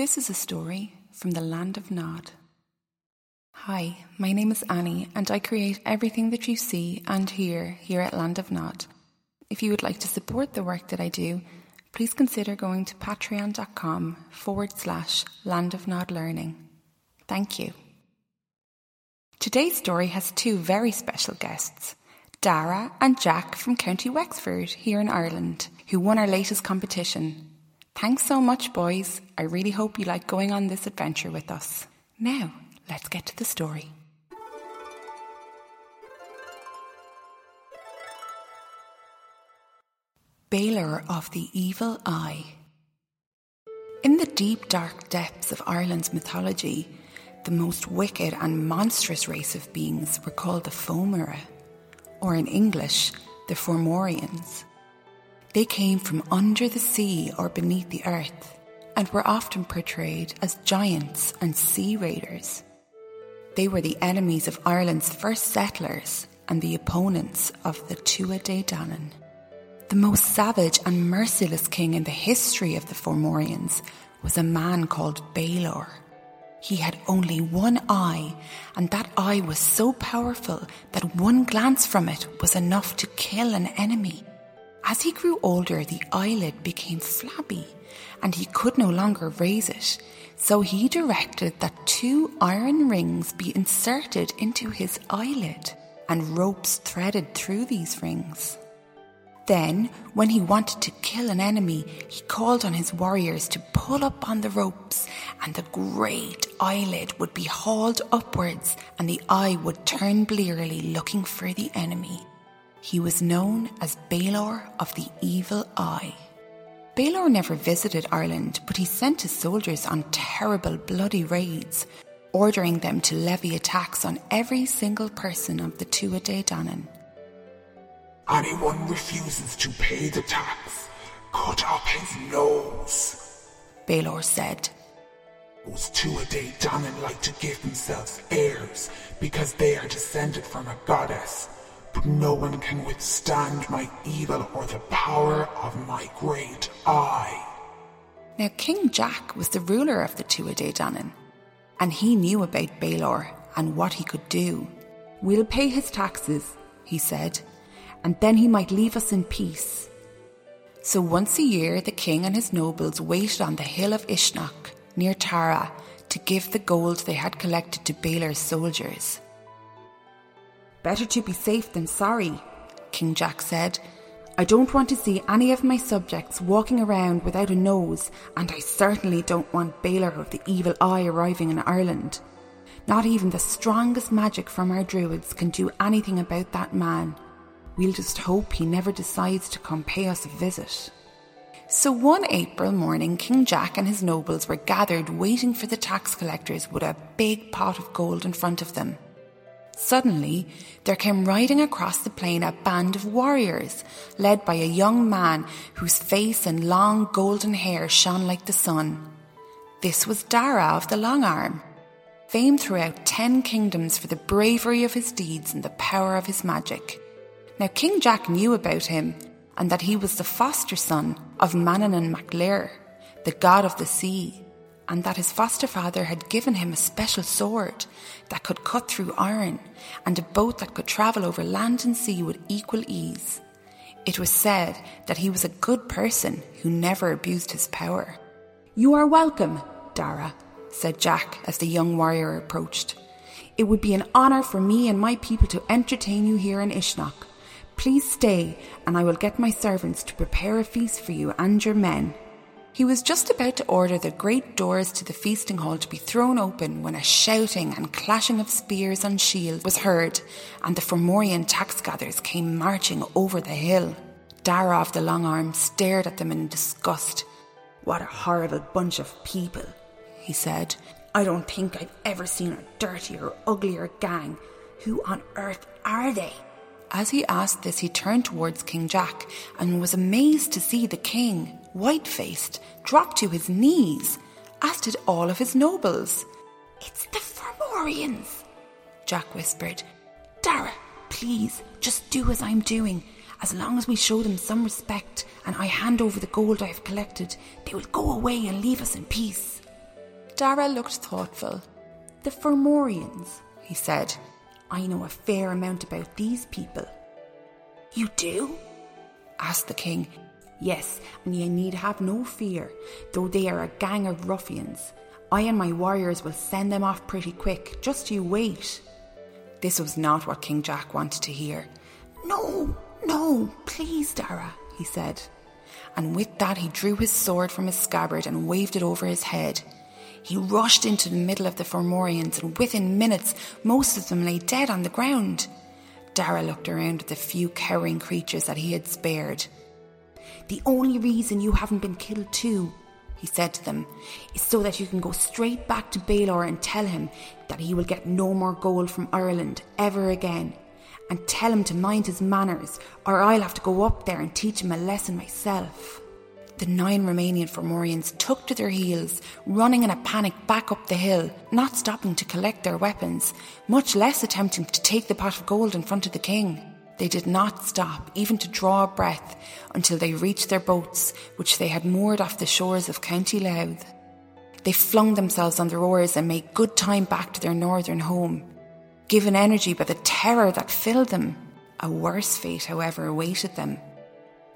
This is a story from the land of Nod. Hi, my name is Annie, and I create everything that you see and hear here at Land of Nod. If you would like to support the work that I do, please consider going to patreon.com forward slash land of nod learning. Thank you. Today's story has two very special guests, Dara and Jack from County Wexford here in Ireland, who won our latest competition. Thanks so much, boys. I really hope you like going on this adventure with us. Now, let's get to the story. Balor of the Evil Eye. In the deep, dark depths of Ireland's mythology, the most wicked and monstrous race of beings were called the Fomora, or in English, the Fomorians. They came from under the sea or beneath the earth, and were often portrayed as giants and sea raiders. They were the enemies of Ireland's first settlers and the opponents of the Tuatha Dé Danann. The most savage and merciless king in the history of the Fomorians was a man called Balor. He had only one eye, and that eye was so powerful that one glance from it was enough to kill an enemy. As he grew older, the eyelid became flabby, and he could no longer raise it, so he directed that two iron rings be inserted into his eyelid, and ropes threaded through these rings. Then, when he wanted to kill an enemy, he called on his warriors to pull up on the ropes, and the great eyelid would be hauled upwards, and the eye would turn blearily looking for the enemy. He was known as Balor of the Evil Eye. Balor never visited Ireland, but he sent his soldiers on terrible, bloody raids, ordering them to levy attacks on every single person of the Tuatha Dé Danann. Anyone refuses to pay the tax, cut off his nose. Balor said. Those Tuatha Dé Danann like to give themselves heirs because they are descended from a goddess. But no one can withstand my evil or the power of my great eye. Now, King Jack was the ruler of the Tuatha Danann, and he knew about Balor and what he could do. We'll pay his taxes, he said, and then he might leave us in peace. So once a year, the king and his nobles waited on the hill of Uisneach, near Tara, to give the gold they had collected to Balor's soldiers. Better to be safe than sorry, King Jack said. I don't want to see any of my subjects walking around without a nose, and I certainly don't want Balor of the Evil Eye arriving in Ireland. Not even the strongest magic from our druids can do anything about that man. We'll just hope he never decides to come pay us a visit. So one April morning, King Jack and his nobles were gathered waiting for the tax collectors with a big pot of gold in front of them. Suddenly, there came riding across the plain a band of warriors, led by a young man whose face and long golden hair shone like the sun. This was Dara of the Long Arm, famed throughout ten kingdoms for the bravery of his deeds and the power of his magic. Now, King Jack knew about him and that he was the foster son of Manannán mac Lir, the god of the sea, and that his foster father had given him a special sword that could cut through iron and a boat that could travel over land and sea with equal ease. It was said that he was a good person who never abused his power. You are welcome, Dara, said Jack as the young warrior approached. It would be an honour for me and my people to entertain you here in Uisneach. Please stay, and I will get my servants to prepare a feast for you and your men. He was just about to order the great doors to the feasting hall to be thrown open when a shouting and clashing of spears and shields was heard, and the Fomorian tax gatherers came marching over the hill. Dara of the long arm stared at them in disgust. What a horrible bunch of people, he said. I don't think I've ever seen a dirtier, uglier gang. Who on earth are they? As he asked this, he turned towards King Jack and was amazed to see the king, white faced, dropped to his knees, as did all of his nobles. It's the Fomorians, Jack whispered. Dara, please, just do as I'm doing. As long as we show them some respect and I hand over the gold I have collected, they will go away and leave us in peace. Dara looked thoughtful. The Fomorians, he said. I know a fair amount about these people. You do? asked the king. Yes, and ye need have no fear, though they are a gang of ruffians. I and my warriors will send them off pretty quick, just you wait. This was not what King Jack wanted to hear. No, no, please, Dara, he said. And with that, he drew his sword from his scabbard and waved it over his head. He rushed into the middle of the Fomorians, and within minutes, most of them lay dead on the ground. Dara looked around at the few cowering creatures that he had spared. The only reason you haven't been killed too, he said to them, is so that you can go straight back to Balor and tell him that he will get no more gold from Ireland ever again. And tell him to mind his manners, or I'll have to go up there and teach him a lesson myself. The nine Romanian Fomorians took to their heels, running in a panic back up the hill, not stopping to collect their weapons, much less attempting to take the pot of gold in front of the king. They did not stop, even to draw breath, until they reached their boats, which they had moored off the shores of County Louth. They flung themselves on their oars and made good time back to their northern home. Given energy by the terror that filled them, a worse fate, however, awaited them.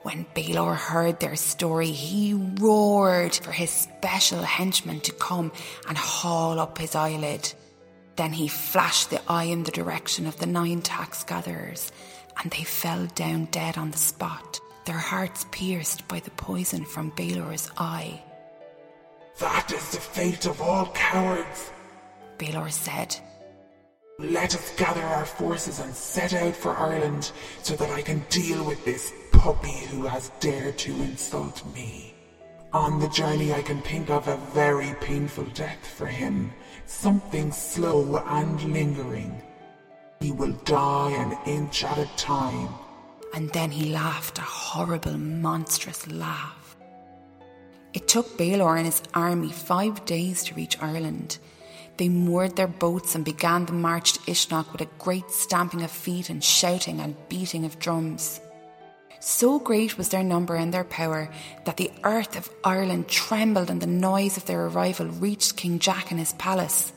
When Balor heard their story, he roared for his special henchman to come and haul up his eyelid. Then he flashed the eye in the direction of the nine tax gatherers and they fell down dead on the spot, their hearts pierced by the poison from Balor's eye. That is the fate of all cowards, Balor said. Let us gather our forces and set out for Ireland so that I can deal with this puppy who has dared to insult me. On the journey, I can think of a very painful death for him, something slow and lingering. He will die an inch at a time. And then he laughed a horrible, monstrous laugh. It took Balor and his army five days to reach Ireland. They moored their boats and began the march to Uisneach with a great stamping of feet and shouting and beating of drums. So great was their number and their power that the earth of Ireland trembled and the noise of their arrival reached King Jack in his palace.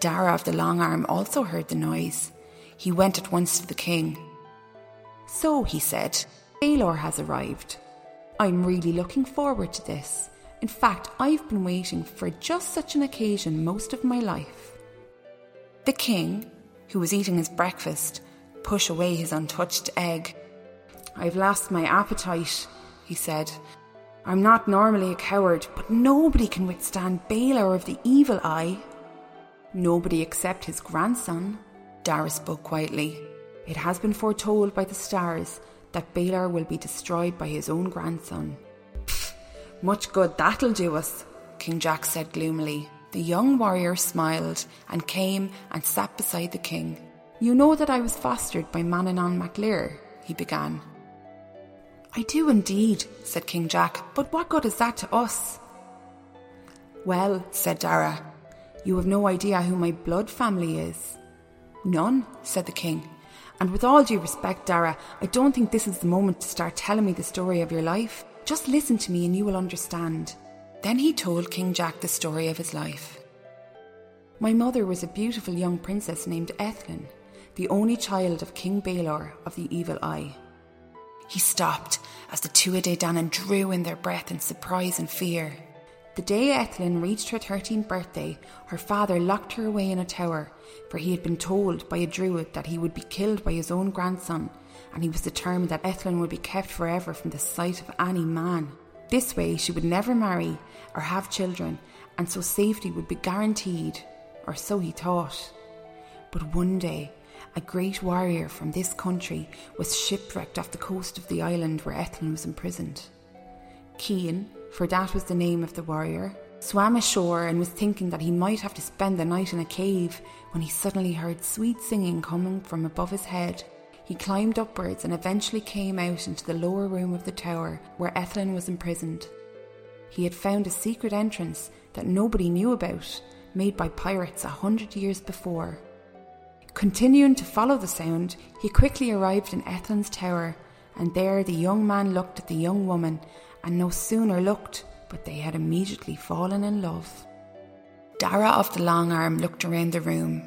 Dara of the Long Arm also heard the noise. He went at once to the king. So, he said, Balor has arrived. I'm really looking forward to this. In fact, I've been waiting for just such an occasion most of my life. The king, who was eating his breakfast, pushed away his untouched egg. I've lost my appetite, he said. I'm not normally a coward, but nobody can withstand Balor of the Evil Eye. Nobody except his grandson, Dara spoke quietly. It has been foretold by the stars that Balor will be destroyed by his own grandson. Much good that'll do us, King Jack said gloomily. The young warrior smiled and came and sat beside the king. You know that I was fostered by Manannán mac Lir, he began. I do indeed, said King Jack, but what good is that to us? Well, said Dara, you have no idea who my blood family is. None, said the king. And with all due respect, Dara, I don't think this is the moment to start telling me the story of your life. Just listen to me and you will understand. Then he told King Jack the story of his life. My mother was a beautiful young princess named Ethlin, the only child of King Balor of the Evil Eye. He stopped as the Tuatha Danann drew in their breath in surprise and fear. The day Ethlin reached her 13th birthday, her father locked her away in a tower, for he had been told by a druid that he would be killed by his own grandson, and he was determined that Ethlin would be kept forever from the sight of any man. This way, she would never marry or have children, and so safety would be guaranteed, or so he thought. But one day, a great warrior from this country was shipwrecked off the coast of the island where Ethlin was imprisoned. Cian, for that was the name of the warrior, swam ashore and was thinking that he might have to spend the night in a cave when he suddenly heard sweet singing coming from above his head. He climbed upwards and eventually came out into the lower room of the tower where Ethlin was imprisoned. He had found a secret entrance that nobody knew about, made by pirates a hundred years before. Continuing to follow the sound, he quickly arrived in Ethlin's tower, and there the young man looked at the young woman and no sooner looked, but they had immediately fallen in love. Dara of the long arm looked around the room.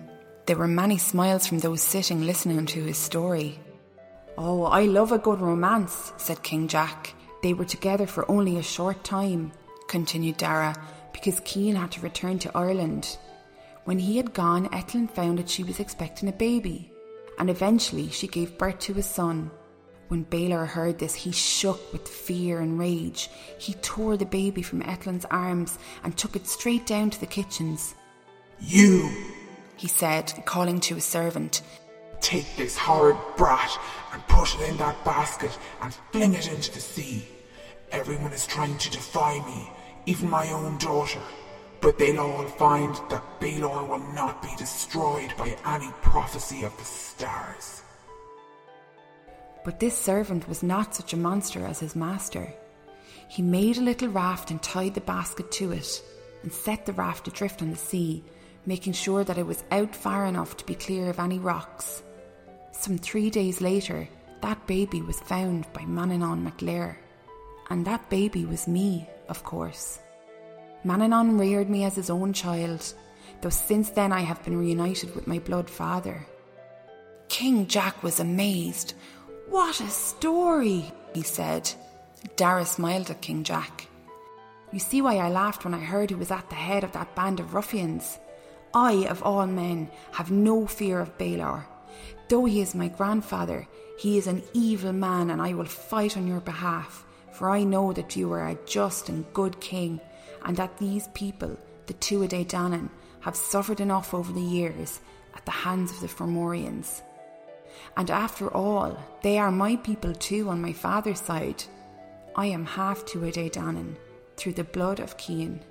There were many smiles from those sitting listening to his story. Oh, I love a good romance, said King Jack. They were together for only a short time, continued Dara, because Cian had to return to Ireland. When he had gone, Ethlin found that she was expecting a baby, and eventually she gave birth to a son. When Balor heard this, he shook with fear and rage. He tore the baby from Ethlin's arms and took it straight down to the kitchens. You, he said, calling to his servant, take this horrid brat and put it in that basket and fling it into the sea. Everyone is trying to defy me, even my own daughter. But they'll all find that Balor will not be destroyed by any prophecy of the stars. But this servant was not such a monster as his master. He made a little raft and tied the basket to it, and set the raft adrift on the sea, making sure that it was out far enough to be clear of any rocks. Some three days later, that baby was found by Manannán mac Lir. And that baby was me, of course. Manannán reared me as his own child, though since then I have been reunited with my blood father. King Jack was amazed. What a story, he said. Dara smiled at King Jack. You see why I laughed when I heard he was at the head of that band of ruffians. I, of all men, have no fear of Balor. Though he is my grandfather, he is an evil man, and I will fight on your behalf, for I know that you are a just and good king, and that these people, the Tuatha Danann, have suffered enough over the years at the hands of the Fomorians. And after all, they are my people too on my father's side. I am half Tuatha Danann, through the blood of Cian.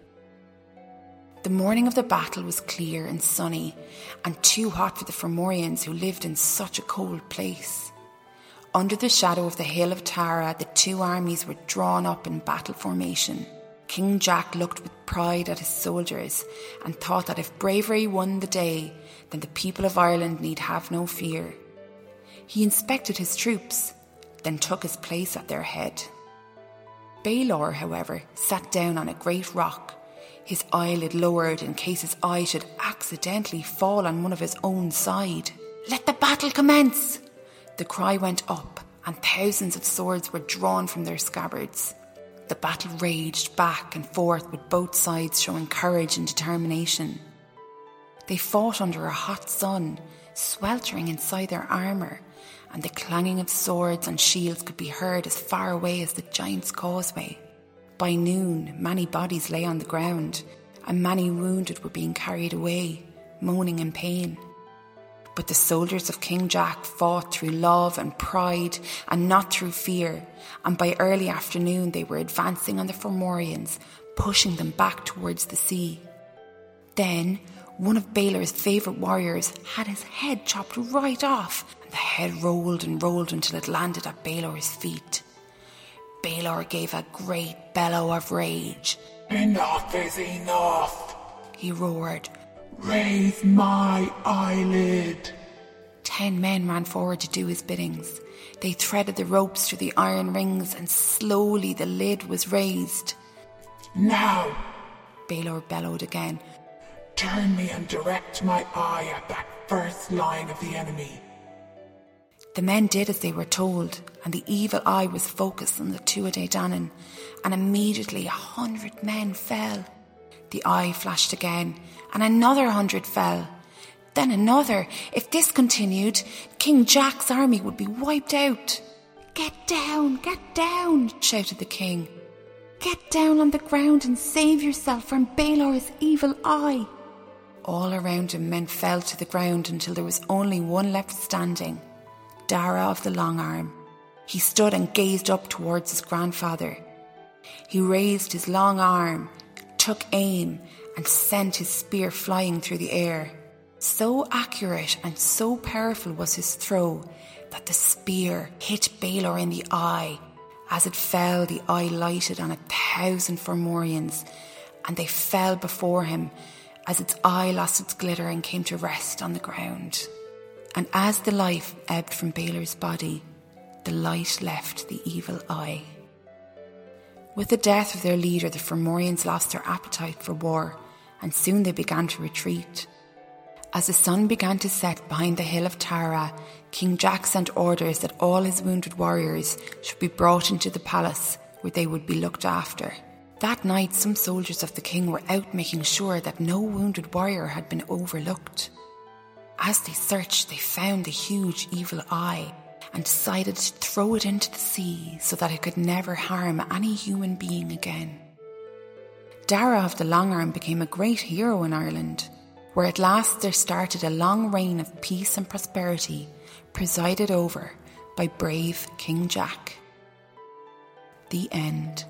The morning of the battle was clear and sunny, and too hot for the Fomorians who lived in such a cold place. Under the shadow of the hill of Tara, the two armies were drawn up in battle formation. King Jack looked with pride at his soldiers and thought that if bravery won the day, then the people of Ireland need have no fear. He inspected his troops, then took his place at their head. Balor, however, sat down on a great rock his eyelid lowered in case his eye should accidentally fall on one of his own side. Let the battle commence! The cry went up, and thousands of swords were drawn from their scabbards. The battle raged back and forth with both sides showing courage and determination. They fought under a hot sun, sweltering inside their armour, and the clanging of swords and shields could be heard as far away as the Giant's Causeway. By noon, many bodies lay on the ground, and many wounded were being carried away, moaning in pain. But the soldiers of King Jack fought through love and pride and not through fear, and by early afternoon they were advancing on the Fomorians, pushing them back towards the sea. Then one of Balor's favourite warriors had his head chopped right off, the head rolled and rolled until it landed at Balor's feet. Balor gave a great bellow of rage. Enough is enough, he roared. Raise my eyelid. Ten men ran forward to do his biddings. They threaded the ropes through the iron rings, and slowly the lid was raised. Now, Balor bellowed again. Turn me and direct my eye at that first line of the enemy. The men did as they were told, and the evil eye was focused on the Tuatha Danann, and immediately a hundred men fell. The eye flashed again, and another hundred fell. Then another. If this continued, King Jack's army would be wiped out. Get down, get down, shouted the king. Get down on the ground and save yourself from Balor's evil eye. All around him men fell to the ground until there was only one left standing. Dara of the long arm. He stood and gazed up towards his grandfather. He raised his long arm, took aim, and sent his spear flying through the air. So accurate and so powerful was his throw that the spear hit Balor in the eye. As it fell, the eye lighted on a thousand Fomorians, and they fell before him as its eye lost its glitter and came to rest on the ground and as the life ebbed from Balor's body, the light left the evil eye. With the death of their leader, the Fomorians lost their appetite for war, and soon they began to retreat. As the sun began to set behind the hill of Tara, King Jack sent orders that all his wounded warriors should be brought into the palace where they would be looked after. That night, some soldiers of the king were out making sure that no wounded warrior had been overlooked. As they searched, they found the huge evil eye and decided to throw it into the sea so that it could never harm any human being again. Dara of the Long Arm became a great hero in Ireland, where at last there started a long reign of peace and prosperity, presided over by brave King Jack. The end.